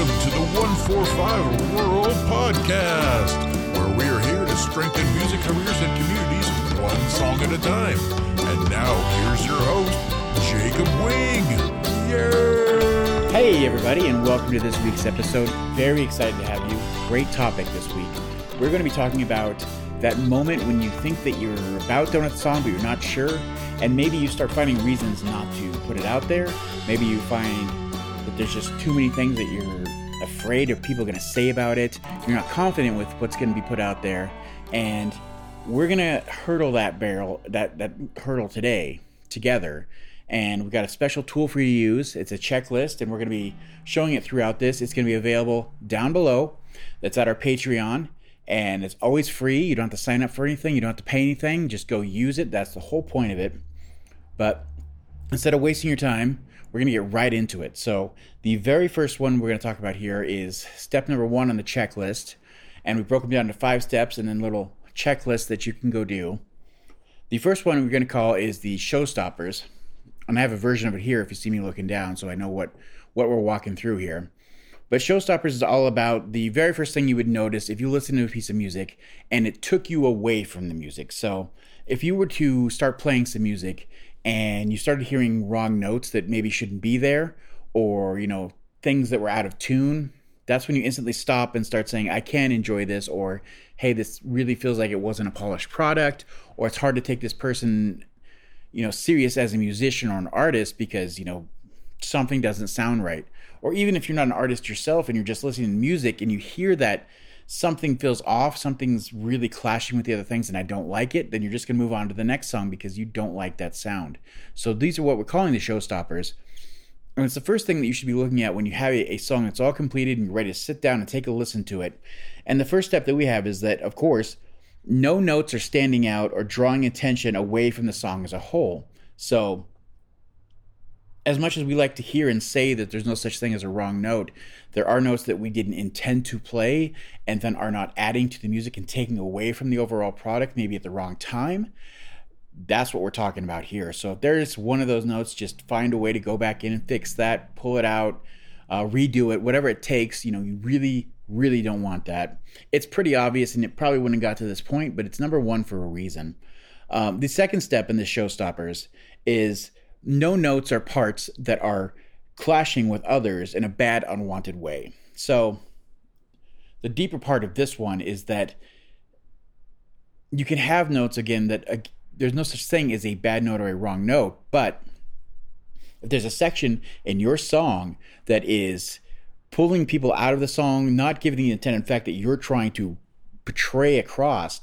Welcome to the 145 Rural Podcast, where we are here to strengthen music careers and communities one song at a time. And now, here's your host, Jacob Wing. Yay! Hey, everybody, and welcome to this week's episode. Very excited to have you. Great topic this week. We're going to be talking about that moment when you think that you're about done with the song, but you're not sure, and maybe you start finding reasons not to put it out there. Maybe you find there's just too many things that you're afraid of people going to say about it. You're not confident with what's going to be put out there, and we're going to hurdle that barrel, that that hurdle today together. And we've got a special tool for you to use. It's a checklist, and we're going to be showing it throughout this. It's going to be available down below. That's at our Patreon and it's always free. You don't have to sign up for anything, you don't have to pay anything. Just go use it. That's the whole point of it. But instead of wasting your time, we're going to get right into it. So, the very first one we're going to talk about here is step number one on the checklist. And we broke them down into five steps and then little checklists that you can go do. The first one we're going to call is the showstoppers. And I have a version of it here if you see me looking down, so I know what, what we're walking through here. But Showstoppers is all about the very first thing you would notice if you listen to a piece of music and it took you away from the music. So if you were to start playing some music and you started hearing wrong notes that maybe shouldn't be there, or, you know, things that were out of tune, that's when you instantly stop and start saying, I can't enjoy this, or hey, this really feels like it wasn't a polished product, or it's hard to take this person, you know, serious as a musician or an artist because, you know, something doesn't sound right. Or even if you're not an artist yourself and you're just listening to music and you hear that something feels off, something's really clashing with the other things, and I don't like it, then you're just gonna move on to the next song because you don't like that sound. So these are what we're calling the showstoppers. And it's the first thing that you should be looking at when you have a, song that's all completed and you're ready to sit down and take a listen to it. And the first step that we have is that, of course, no notes are standing out or drawing attention away from the song as a whole. So as much as we like to hear and say that there's no such thing as a wrong note, there are notes that we didn't intend to play and then are not adding to the music and taking away from the overall product, maybe at the wrong time. That's what we're talking about here. So if there's one of those notes, just find a way to go back in and fix that, pull it out, uh, redo it, whatever it takes. You know, you really, really don't want that. It's pretty obvious and it probably wouldn't have got to this point, but it's number one for a reason. Um, the second step in the showstoppers is no notes are parts that are clashing with others in a bad, unwanted way. So, the deeper part of this one is that you can have notes again that uh, there's no such thing as a bad note or a wrong note, but if there's a section in your song that is pulling people out of the song, not giving the intent, in fact, that you're trying to portray across,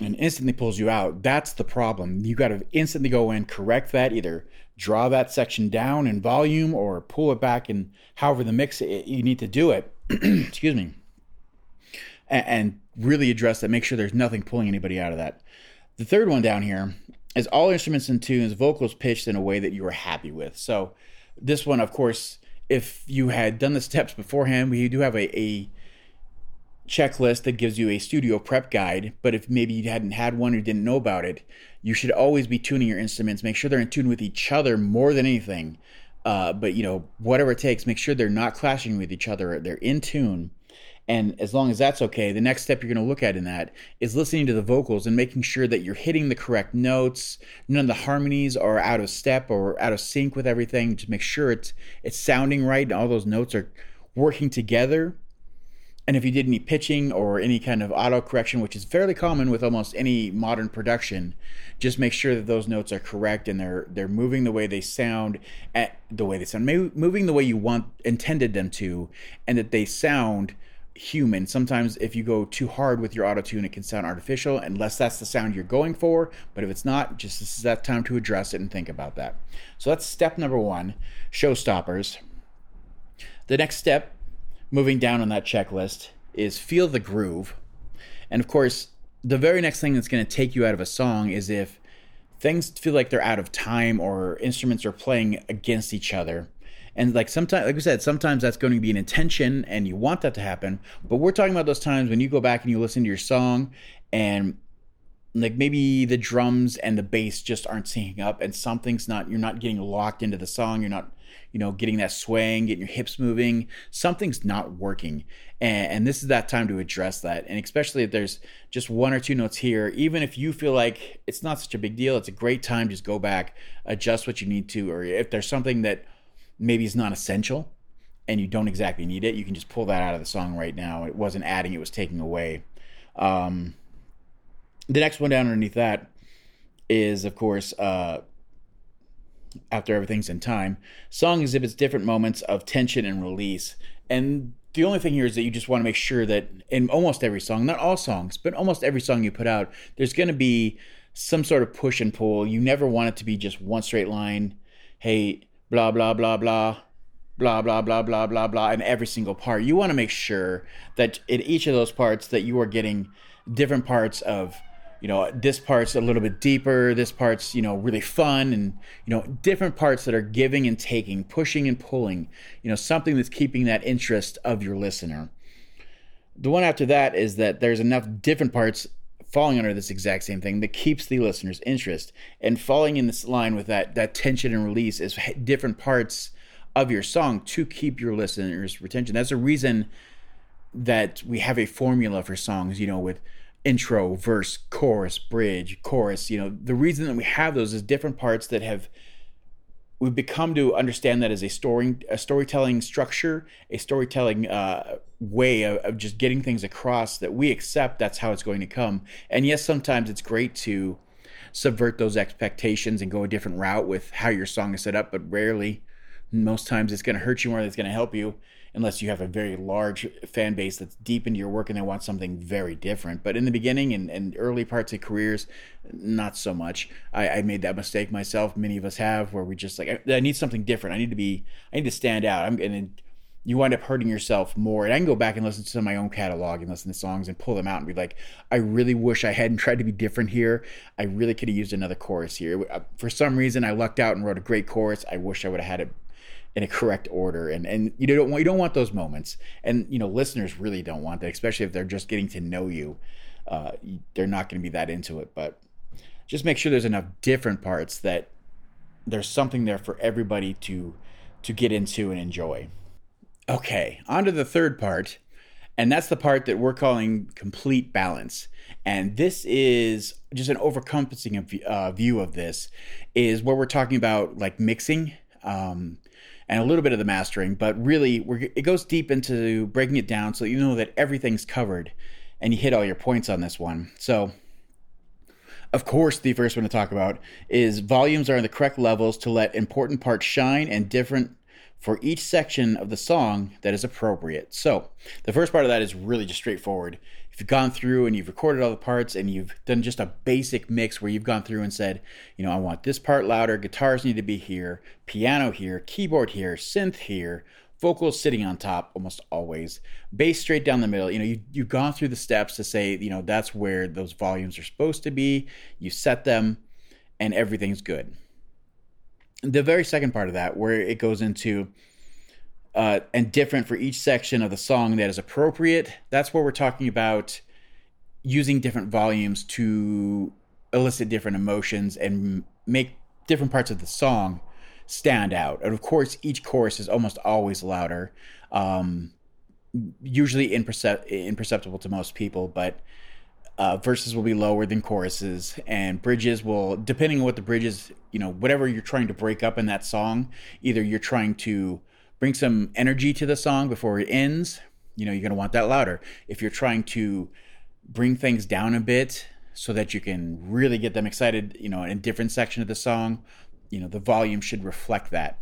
and instantly pulls you out, that's the problem. You got to instantly go in, correct that, either draw that section down in volume or pull it back and however the mix it, you need to do it. Excuse me. And, and really address that. Make sure there's nothing pulling anybody out of that. The third one down here is all instruments and tunes, vocals pitched in a way that you are happy with. So this one, of course, if you had done the steps beforehand, we do have a, a checklist that gives you a studio prep guide. But if maybe you hadn't had one or didn't know about it, you should always be tuning your instruments. Make sure they're in tune with each other more than anything. Uh, but you know, whatever it takes, make sure they're not clashing with each other. They're in tune. And as long as that's okay, the next step you're going to look at in that is listening to the vocals and making sure that you're hitting the correct notes. None of the harmonies are out of step or out of sync with everything. Just make sure it's it's sounding right and all those notes are working together and if you did any pitching or any kind of auto correction, which is fairly common with almost any modern production, just make sure that those notes are correct and they're they're moving the way they sound at the way they sound, moving the way you want intended them to, and that they sound human. Sometimes if you go too hard with your auto tune, it can sound artificial, unless that's the sound you're going for. But if it's not, just this is that time to address it and think about that. So that's step number one, showstoppers. The next step moving down on that checklist is feel the groove. And of course, the very next thing that's going to take you out of a song is if things feel like they're out of time or instruments are playing against each other. And like sometimes, like we said, sometimes that's going to be an intention and you want that to happen. But we're talking about those times when you go back and you listen to your song and like maybe the drums and the bass just aren't syncing up and something's not, you're not getting locked into the song. You're not you know, getting that swaying, getting your hips moving. Something's not working. And, and this is that time to address that. And especially if there's just one or two notes here, even if you feel like it's not such a big deal, it's a great time. Just go back, adjust what you need to, or if there's something that maybe is not essential and you don't exactly need it, you can just pull that out of the song right now. It wasn't adding, it was taking away. Um, the next one down underneath that is, of course, uh, after everything's in time. Song exhibits different moments of tension and release. And the only thing here is that you just want to make sure that in almost every song, not all songs, but almost every song you put out, there's going to be some sort of push and pull. You never want it to be just one straight line. Hey, blah, blah, blah, blah. Blah blah blah blah blah blah, In every single part. You want to make sure that in each of those parts that you are getting different parts of you know this part's a little bit deeper this part's you know really fun and you know different parts that are giving and taking pushing and pulling you know something that's keeping that interest of your listener. The one after that is that there's enough different parts falling under this exact same thing that keeps the listener's interest. And falling in this line with that that tension and release is different parts of your song to keep your listener's retention. That's a reason that we have a formula for songs you know with intro, verse, chorus, bridge, chorus. You know, the reason that we have those is different parts that have we've become to understand that as a story a storytelling structure, a storytelling uh, way of, of just getting things across that we accept that's how it's going to come. And yes, sometimes it's great to subvert those expectations and go a different route with how your song is set up, but rarely, most times, it's going to hurt you more than it's going to help you unless you have a very large fan base that's deep into your work and they want something very different. But in the beginning and, and early parts of careers, not so much. I, I, made that mistake myself. Many of us have, where we just like, I, I need something different. I need to be, I need to stand out. I'm and you wind up hurting yourself more. And I can go back and listen to my own catalog and listen to songs and pull them out and be like, I really wish I hadn't tried to be different here. I really could have used another chorus here. Uh, for some reason, I lucked out and wrote a great chorus. I wish I would have had it in a correct order. And and you don't want you don't want those moments. And you know listeners really don't want that especially if they're just getting to know you. Uh, they're not going to be that into it. But just make sure there's enough different parts that there's something there for everybody to to get into and enjoy. Okay on to the third part. And that's the part that we're calling complete balance. And this is just an overcompassing uh, view of this is where we're talking about like mixing um, and a little bit of the mastering, but really it goes deep into breaking it down so you know that everything's covered and you hit all your points on this one. So, of course, the first one to talk about is volumes are in the correct levels to let important parts shine and different for each section of the song that is appropriate. So, the first part of that is really just straightforward if you've gone through and you've recorded all the parts and you've done just a basic mix where you've gone through and said, you know, I want this part louder, guitars need to be here, piano here, keyboard here, synth here, vocals sitting on top almost always, bass straight down the middle. You know, you, you've gone through the steps to say, you know, that's where those volumes are supposed to be. You set them and everything's good. The very second part of that, where it goes into, uh, and different for each section of the song that is appropriate. That's where we're talking about using different volumes to elicit different emotions and make different parts of the song stand out. And of course, each chorus is almost always louder, um, usually impercep- imperceptible to most people, but uh, verses will be lower than choruses, and bridges will, depending on what the bridges, you know, whatever you're trying to break up in that song, either you're trying to bring some energy to the song before it ends, you know, you're going to want that louder. If you're trying to bring things down a bit so that you can really get them excited, you know, in a different section of the song, you know, the volume should reflect that.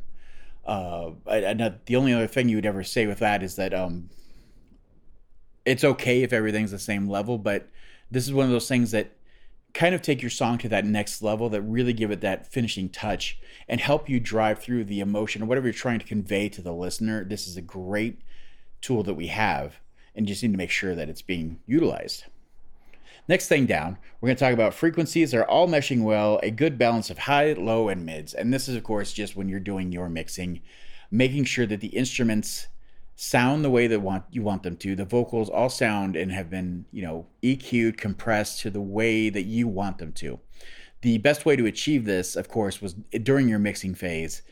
Uh, and the only other thing you would ever say with that is that um, it's okay if everything's the same level, but this is one of those things that kind of take your song to that next level that really give it that finishing touch and help you drive through the emotion or whatever you're trying to convey to the listener. This is a great tool that we have and you just need to make sure that it's being utilized. Next thing down, we're going to talk about frequencies are all meshing well, a good balance of high, low, and mids. And this is, of course, just when you're doing your mixing, making sure that the instruments sound the way that want you want them to. The vocals all sound and have been, you know, EQ'd, compressed to the way that you want them to. The best way to achieve this, of course, was during your mixing phase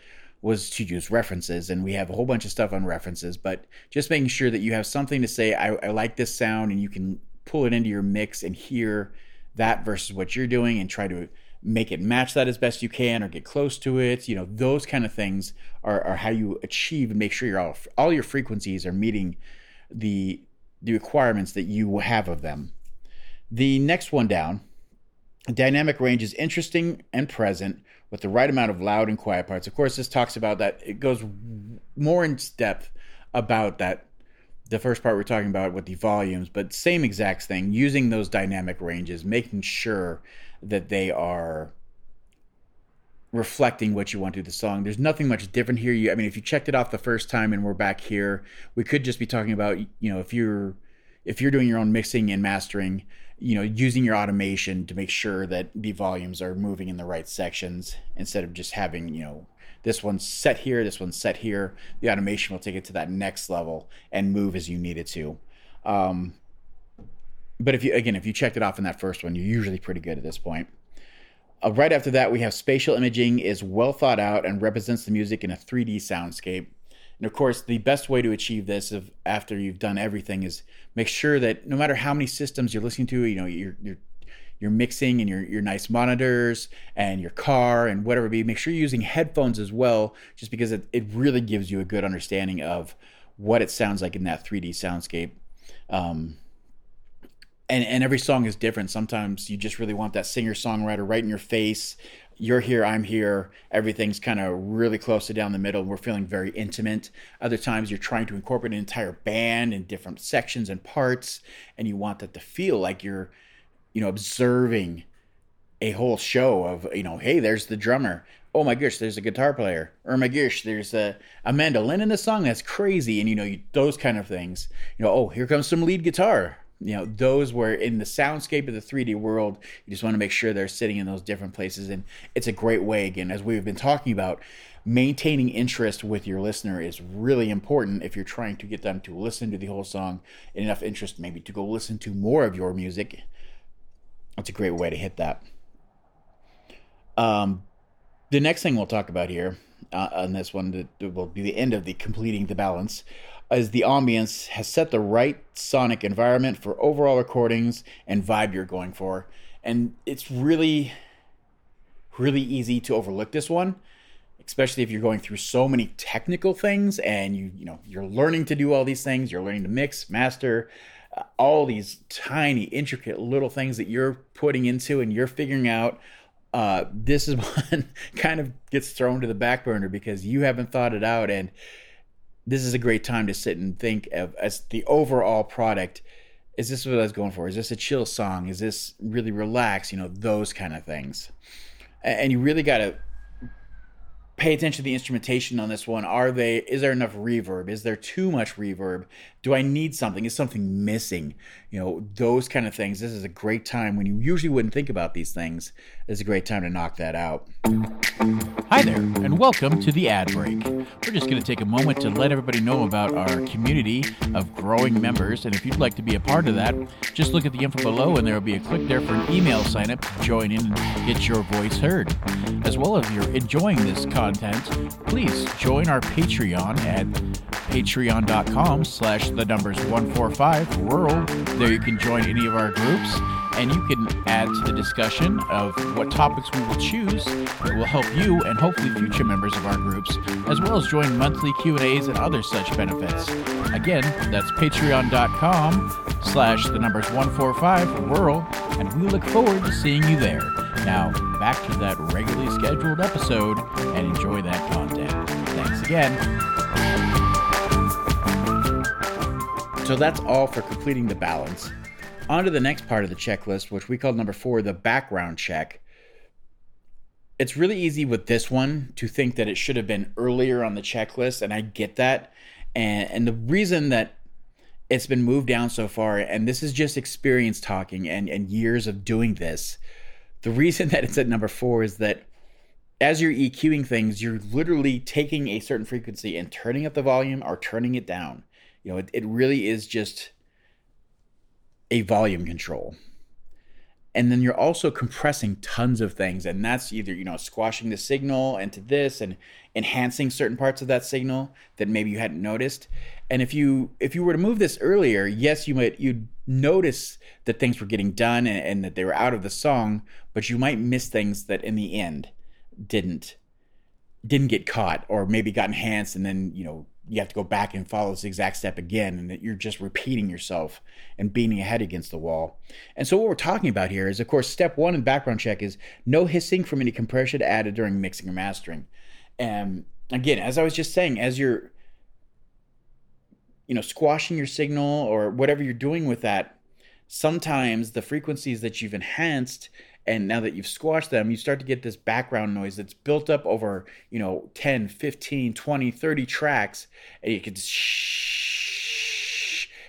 was to use references, and we have a whole bunch of stuff on references, but just making sure that you have something to say, I, I like this sound, and you can pull it into your mix and hear that versus what you're doing and try to make it match that as best you can or get close to it. You know, those kind of things are, are how you achieve and make sure your all, all your frequencies are meeting the the requirements that you have of them. The next one down, dynamic range is interesting and present with the right amount of loud and quiet parts. Of course, this talks about that. It goes more in depth about that. The first part we're talking about with the volumes, but same exact thing, using those dynamic ranges, making sure that they are reflecting what you want to the song. There's nothing much different here. You, I mean, if you checked it off the first time and we're back here, we could just be talking about, you know, if you're if you're doing your own mixing and mastering, you know, using your automation to make sure that the volumes are moving in the right sections instead of just having, you know, this one's set here, this one's set here. The automation will take it to that next level and move as you need it to. Um, but if you again, if you checked it off in that first one, you're usually pretty good at this point. Uh, right after that, we have spatial imaging is well thought out and represents the music in a 3D soundscape. And of course, the best way to achieve this after you've done everything is make sure that no matter how many systems you're listening to, you know, you're you're you're mixing and your your nice monitors and your car and whatever be, make sure you're using headphones as well, just because it, it really gives you a good understanding of what it sounds like in that 3D soundscape. Um, and, and every song is different. Sometimes you just really want that singer songwriter right in your face you're here, I'm here. Everything's kind of really close to down the middle. We're feeling very intimate. Other times you're trying to incorporate an entire band in different sections and parts, and you want that to feel like you're, you know, observing a whole show of, you know, hey, there's the drummer. Oh my gosh, there's a guitar player. Or my gosh, there's a, a mandolin in the song. That's crazy. And, you know, you, those kind of things. You know, oh, here comes some lead guitar you know those were in the soundscape of the 3d world you just want to make sure they're sitting in those different places and it's a great way again as we've been talking about maintaining interest with your listener is really important if you're trying to get them to listen to the whole song and enough interest maybe to go listen to more of your music. That's a great way to hit that. Um, the next thing we'll talk about here uh, on this one that will be the end of the completing the balance as the ambience has set the right sonic environment for overall recordings and vibe you're going for. And it's really, really easy to overlook this one, especially if you're going through so many technical things and you, you know, you're learning to do all these things. You're learning to mix, master, uh, all these tiny, intricate little things that you're putting into and you're figuring out. Uh, this is one kind of gets thrown to the back burner because you haven't thought it out and this is a great time to sit and think of as the overall product. Is this what I was going for? Is this a chill song? Is this really relaxed? You know, those kind of things. And you really got to pay attention to the instrumentation on this one. Are they is there enough reverb? Is there too much reverb? Do I need something? Is something missing? You know, those kind of things. This is a great time when you usually wouldn't think about these things. It's a great time to knock that out. Hi there, and welcome to the ad break. We're just going to take a moment to let everybody know about our community of growing members, and if you'd like to be a part of that, just look at the info below, and there will be a click there for an email sign up to join in and get your voice heard. As well, if you're enjoying this content, please join our Patreon at patreon.com slash the numbers 145 rural. There you can join any of our groups and you can add to the discussion of what topics we will choose that will help you and hopefully future members of our groups, as well as join monthly Q&As and other such benefits. Again, that's patreon.com slash the numbers 145 rural, and we look forward to seeing you there. Now, back to that regularly scheduled episode and enjoy that content. Thanks again. So that's all for completing the balance. On to the next part of the checklist, which we call number four, the background check. It's really easy with this one to think that it should have been earlier on the checklist, and I get that. And, and the reason that it's been moved down so far, and this is just experience talking and, and years of doing this. The reason that it's at number four is that as you're EQing things, you're literally taking a certain frequency and turning up the volume or turning it down. You know, it, it really is just a volume control. and then you're also compressing tons of things and that's either you know squashing the signal into this and enhancing certain parts of that signal that maybe you hadn't noticed and if you if you were to move this earlier yes you might you'd notice that things were getting done and, and that they were out of the song but you might miss things that in the end didn't didn't get caught or maybe got enhanced and then you know you have to go back and follow this exact step again and that you're just repeating yourself and beating your head against the wall. And so what we're talking about here is of course step one in background check is no hissing from any compression added during mixing or mastering. And again as i was just saying as you're you know squashing your signal or whatever you're doing with that sometimes the frequencies that you've enhanced and now that you've squashed them you start to get this background noise that's built up over you know 10 15 20 30 tracks and you can shh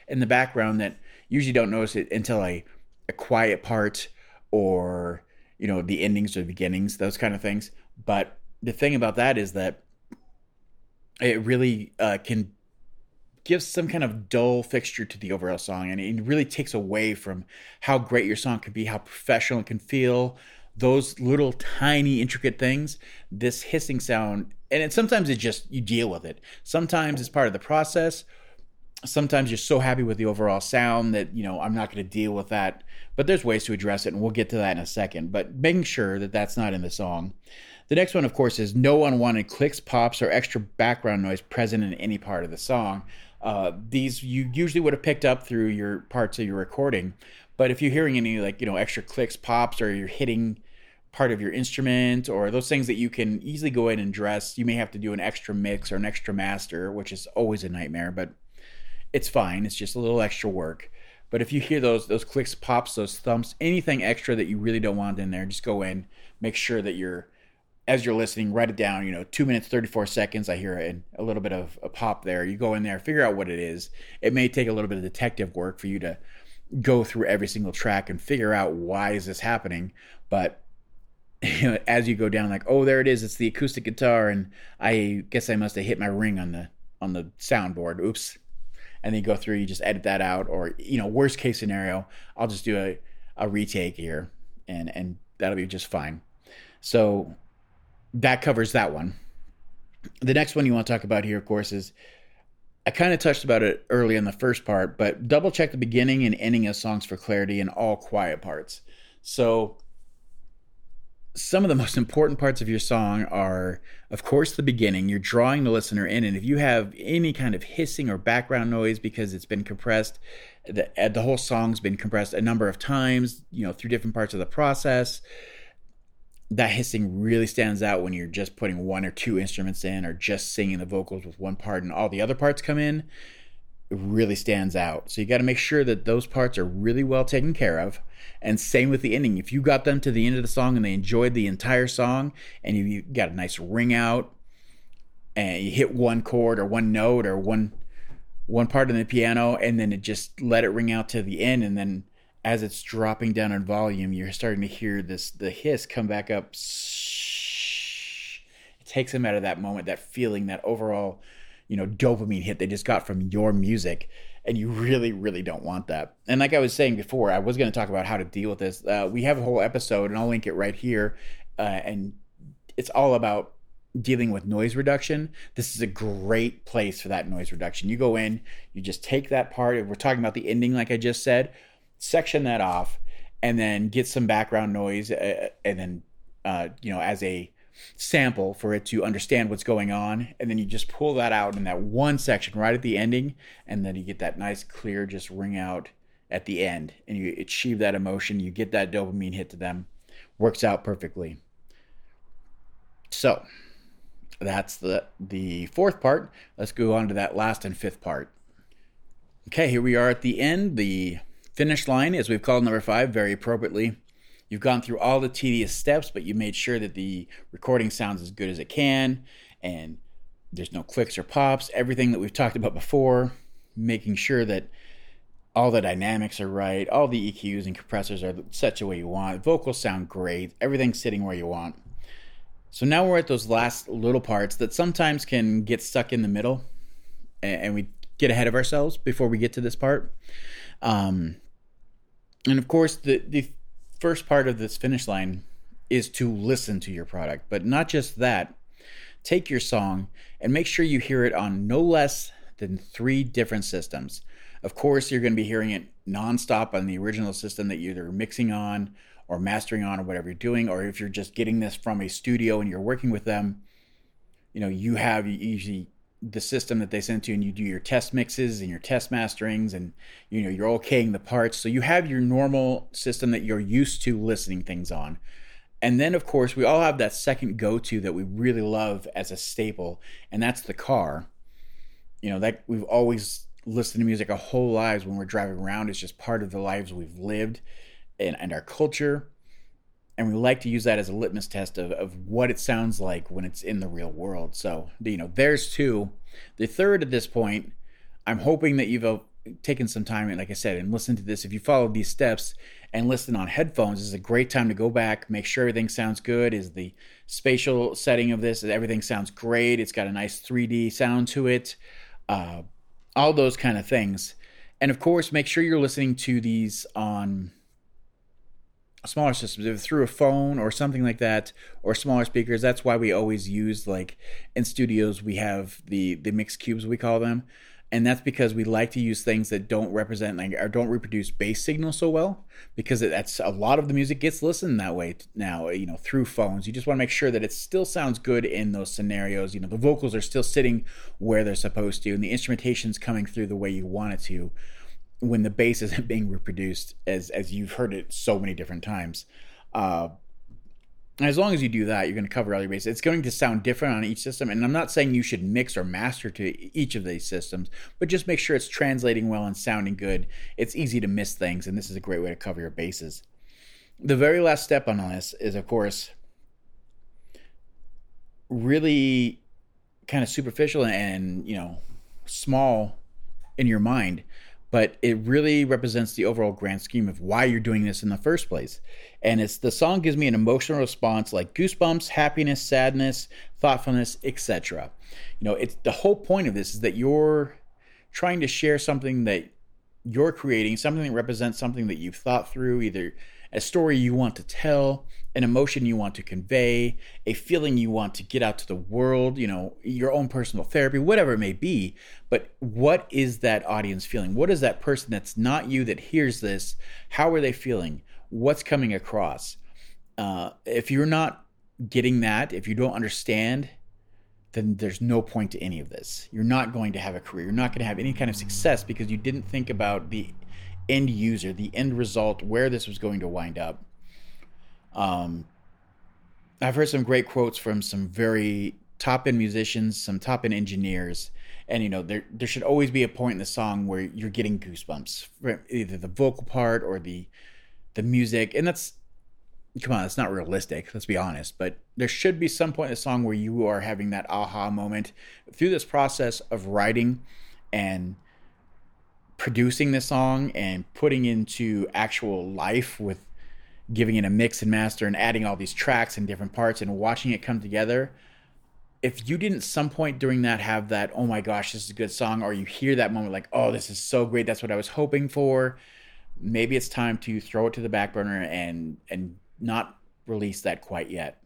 in the background that usually don't notice it until a, a quiet part or you know the endings or beginnings those kind of things. But the thing about that is that it really uh, can gives some kind of dull fixture to the overall song and it really takes away from how great your song can be how professional it can feel. Those little tiny intricate things this hissing sound and it, sometimes it just you deal with it. Sometimes it's part of the process. Sometimes you're so happy with the overall sound that you know i'm not going to deal with that. But there's ways to address it and we'll get to that in a second. But making sure that that's not in the song. The next one of course is no unwanted clicks pops or extra background noise present in any part of the song uh, these you usually would have picked up through your parts of your recording. But if you're hearing any like you know extra clicks, pops, or you're hitting part of your instrument or those things that you can easily go in and dress, you may have to do an extra mix or an extra master, which is always a nightmare, but it's fine. It's just a little extra work. But if you hear those those clicks, pops, those thumps, anything extra that you really don't want in there, just go in, make sure that you're as you're listening, write it down. You know, two minutes, 34 seconds. I hear a, a little bit of a pop there. You go in there, figure out what it is. It may take a little bit of detective work for you to go through every single track and figure out why is this happening. But you know, as you go down, like, oh, there it is. It's the acoustic guitar, and I guess I must have hit my ring on the on the soundboard. Oops. And then you go through, you just edit that out, or you know, worst case scenario, I'll just do a, a retake here, and and that'll be just fine. So that covers that one. The next one you want to talk about here, of course, is I kind of touched about it early in the first part, but double check the beginning and ending of songs for clarity in all quiet parts. So, some of the most important parts of your song are, of course, the beginning. You're drawing the listener in, and if you have any kind of hissing or background noise because it's been compressed, the, the whole song's been compressed a number of times, you know, through different parts of the process that hissing really stands out when you're just putting one or two instruments in or just singing the vocals with one part and all the other parts come in it really stands out. So you got to make sure that those parts are really well taken care of. And same with the ending. If you got them to the end of the song and they enjoyed the entire song and you got a nice ring out and you hit one chord or one note or one one part of the piano and then it just let it ring out to the end and then as it's dropping down in volume, you're starting to hear this the hiss come back up. It takes them out of that moment, that feeling, that overall, you know, dopamine hit they just got from your music, and you really, really don't want that. And like I was saying before, I was going to talk about how to deal with this. Uh, we have a whole episode, and I'll link it right here, uh, and it's all about dealing with noise reduction, this is a great place for that noise reduction. You go in, you just take that part. We're talking about the ending, like I just said section that off, and then get some background noise, uh, and then uh, you know as a sample for it to understand what's going on, and then you just pull that out in that one section right at the ending, and then you get that nice clear just ring out at the end, and you achieve that emotion. You get that dopamine hit to them, works out perfectly. So that's the the fourth part. Let's go on to that last and fifth part. Okay, here we are at the end, the Finish line, as we've called number five, very appropriately. You've gone through all the tedious steps, but you made sure that the recording sounds as good as it can, and there's no clicks or pops. Everything that we've talked about before, making sure that all the dynamics are right, all the EQs and compressors are set the way you want, vocals sound great, everything's sitting where you want. So now we're at those last little parts that sometimes can get stuck in the middle, and we get ahead of ourselves before we get to this part. Um, and of course, the the first part of this finish line is to listen to your product, but not just that. Take your song and make sure you hear it on no less than three different systems. Of course, you're going to be hearing it nonstop on the original system that you're either mixing on or mastering on or whatever you're doing, or if you're just getting this from a studio and you're working with them, you know, you have usually the system that they send to you and you do your test mixes and your test masterings and you know you're okaying the parts. So you have your normal system that you're used to listening things on. And then of course we all have that second go-to that we really love as a staple and that's the car. You know that we've always listened to music our whole lives when we're driving around. It's just part of the lives we've lived and, and our culture and we like to use that as a litmus test of, of what it sounds like when it's in the real world. So, you know, there's two. The third at this point, I'm hoping that you've uh, taken some time and, like I said, and listen to this. If you follow these steps and listen on headphones, this is a great time to go back, make sure everything sounds good. Is the spatial setting of this? Everything sounds great. It's got a nice 3D sound to it. Uh, all those kind of things. And of course, make sure you're listening to these on smaller systems if through a phone or something like that or smaller speakers that's why we always use like in studios we have the the mix cubes we call them. And that's because we like to use things that don't represent like or don't reproduce bass signal so well because that's a lot of the music gets listened that way now you know through phones. You just want to make sure that it still sounds good in those scenarios you know the vocals are still sitting where they're supposed to and the instrumentation's coming through the way you want it to when the bass isn't being reproduced as as you've heard it so many different times. Uh, as long as you do that, you're going to cover all your bases. It's going to sound different on each system, and I'm not saying you should mix or master to each of these systems, but just make sure it's translating well and sounding good. It's easy to miss things, and this is a great way to cover your bases. The very last step on this is, of course, really kind of superficial and you know small in your mind but it really represents the overall grand scheme of why you're doing this in the first place. And it's the song gives me an emotional response like goosebumps, happiness, sadness, thoughtfulness, etc. You know, it's the whole point of this is that you're trying to share something that you're creating, something that represents something that you've thought through, either a story you want to tell, an emotion you want to convey, a feeling you want to get out to the world, you know, your own personal therapy, whatever it may be. But what is that audience feeling? What is that person that's not you that hears this? How are they feeling? What's coming across? Uh, if you're not getting that, if you don't understand, then there's no point to any of this. You're not going to have a career. You're not going to have any kind of success because you didn't think about the end user, the end result, where this was going to wind up. Um, I've heard some great quotes from some very top end musicians, some top end engineers, and you know there there should always be a point in the song where you're getting goosebumps, either the vocal part or the the music, and that's come on, it's not realistic. Let's be honest, but there should be some point in the song where you are having that aha moment through this process of writing and producing the song and putting into actual life with giving it a mix and master and adding all these tracks and different parts and watching it come together if you didn't some point during that have that oh my gosh this is a good song or you hear that moment like oh this is so great that's what i was hoping for maybe it's time to throw it to the back burner and and not release that quite yet.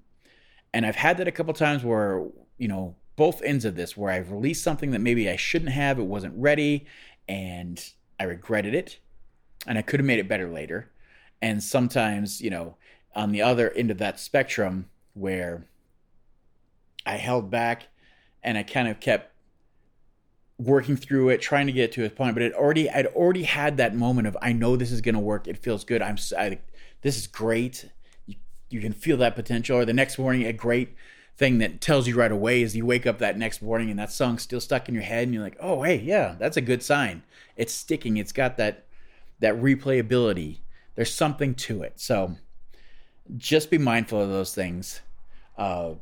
And i've had that a couple times where you know both ends of this where i've released something that maybe i shouldn't have it wasn't ready and I regretted it and I could have made it better later. And sometimes, you know, on the other end of that spectrum where I held back and I kind of kept working through it, trying to get to a point, but it already I'd already had that moment of I know this is going to work. It feels good. I'm I, this is great. You, you can feel that potential. Or the next morning, a great thing that tells you right away is you wake up that next morning and that song's still stuck in your head and you're like, "Oh, hey, yeah, that's a good sign. It's sticking. It's got that that replayability. There's something to it." So, just be mindful of those things. Uh,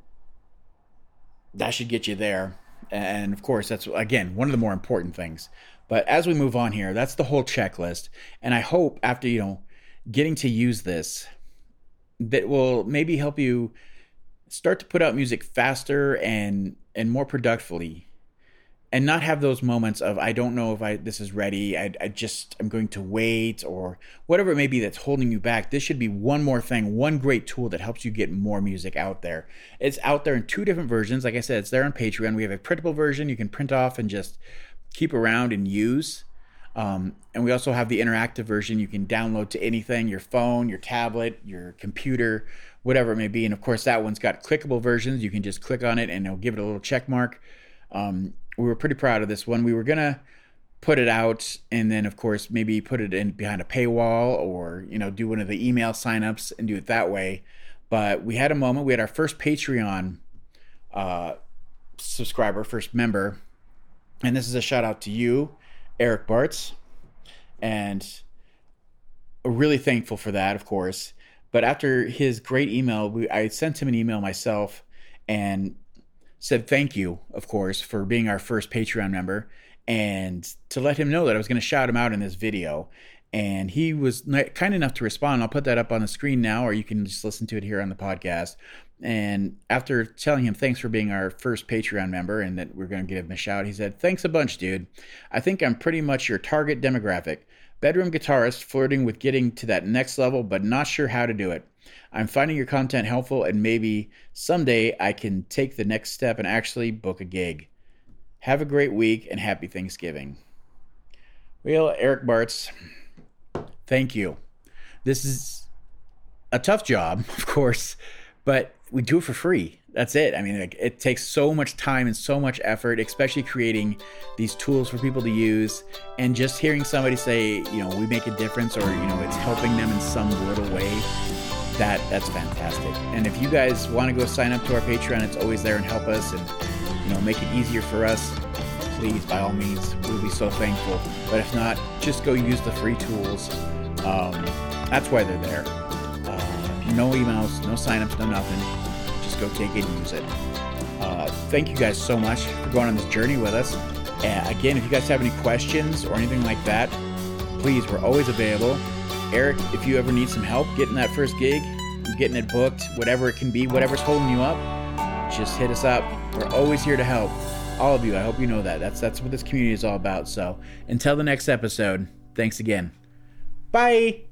that should get you there. And of course, that's again one of the more important things. But as we move on here, that's the whole checklist. And I hope after, you know, getting to use this, that will maybe help you start to put out music faster and and more productively and not have those moments of I don't know if I this is ready. I, I just I'm going to wait or whatever it may be that's holding you back. This should be one more thing, one great tool that helps you get more music out there. It's out there in two different versions. Like I said, it's there on Patreon. We have a printable version you can print off and just keep around and use. Um, and we also have the interactive version you can download to anything your phone, your tablet, your computer, whatever it may be. And of course, that one's got clickable versions. You can just click on it and it'll give it a little check mark. Um, we were pretty proud of this one. We were gonna put it out and then of course maybe put it in behind a paywall or you know do one of the email signups and do it that way. But we had a moment. We had our first Patreon uh, subscriber, first member, and this is a shout out to you, Eric Bartz, and really thankful for that, of course. But after his great email, we, I sent him an email myself and said thank you, of course, for being our first Patreon member and to let him know that I was going to shout him out in this video. And he was kind enough to respond. I'll put that up on the screen now, or you can just listen to it here on the podcast. And after telling him thanks for being our first Patreon member and that we're going to give him a shout, he said, Thanks a bunch, dude. I think I'm pretty much your target demographic. Bedroom guitarist flirting with getting to that next level, but not sure how to do it. I'm finding your content helpful, and maybe someday I can take the next step and actually book a gig. Have a great week and happy Thanksgiving. Well, Eric Bartz, thank you. This is a tough job, of course, but we do it for free. That's it. I mean, like, it takes so much time and so much effort, especially creating these tools for people to use. And just hearing somebody say, you know, we make a difference or, you know, it's helping them in some little way that that's fantastic. And if you guys want to go sign up to our Patreon, it's always there and help us and you know make it easier for us. Please, by all means, we'll be so thankful. But if not, just go use the free tools. Um, that's why they're there. Uh, no emails, no signups, no nothing. Go take it and use it. Uh, thank you guys so much for going on this journey with us. And again, if you guys have any questions or anything like that, please, we're always available. Eric, if you ever need some help getting that first gig, getting it booked, whatever it can be, whatever's holding you up, just hit us up. We're always here to help. All of you. I hope you know that. That's that's what this community is all about. So until the next episode, thanks again. Bye.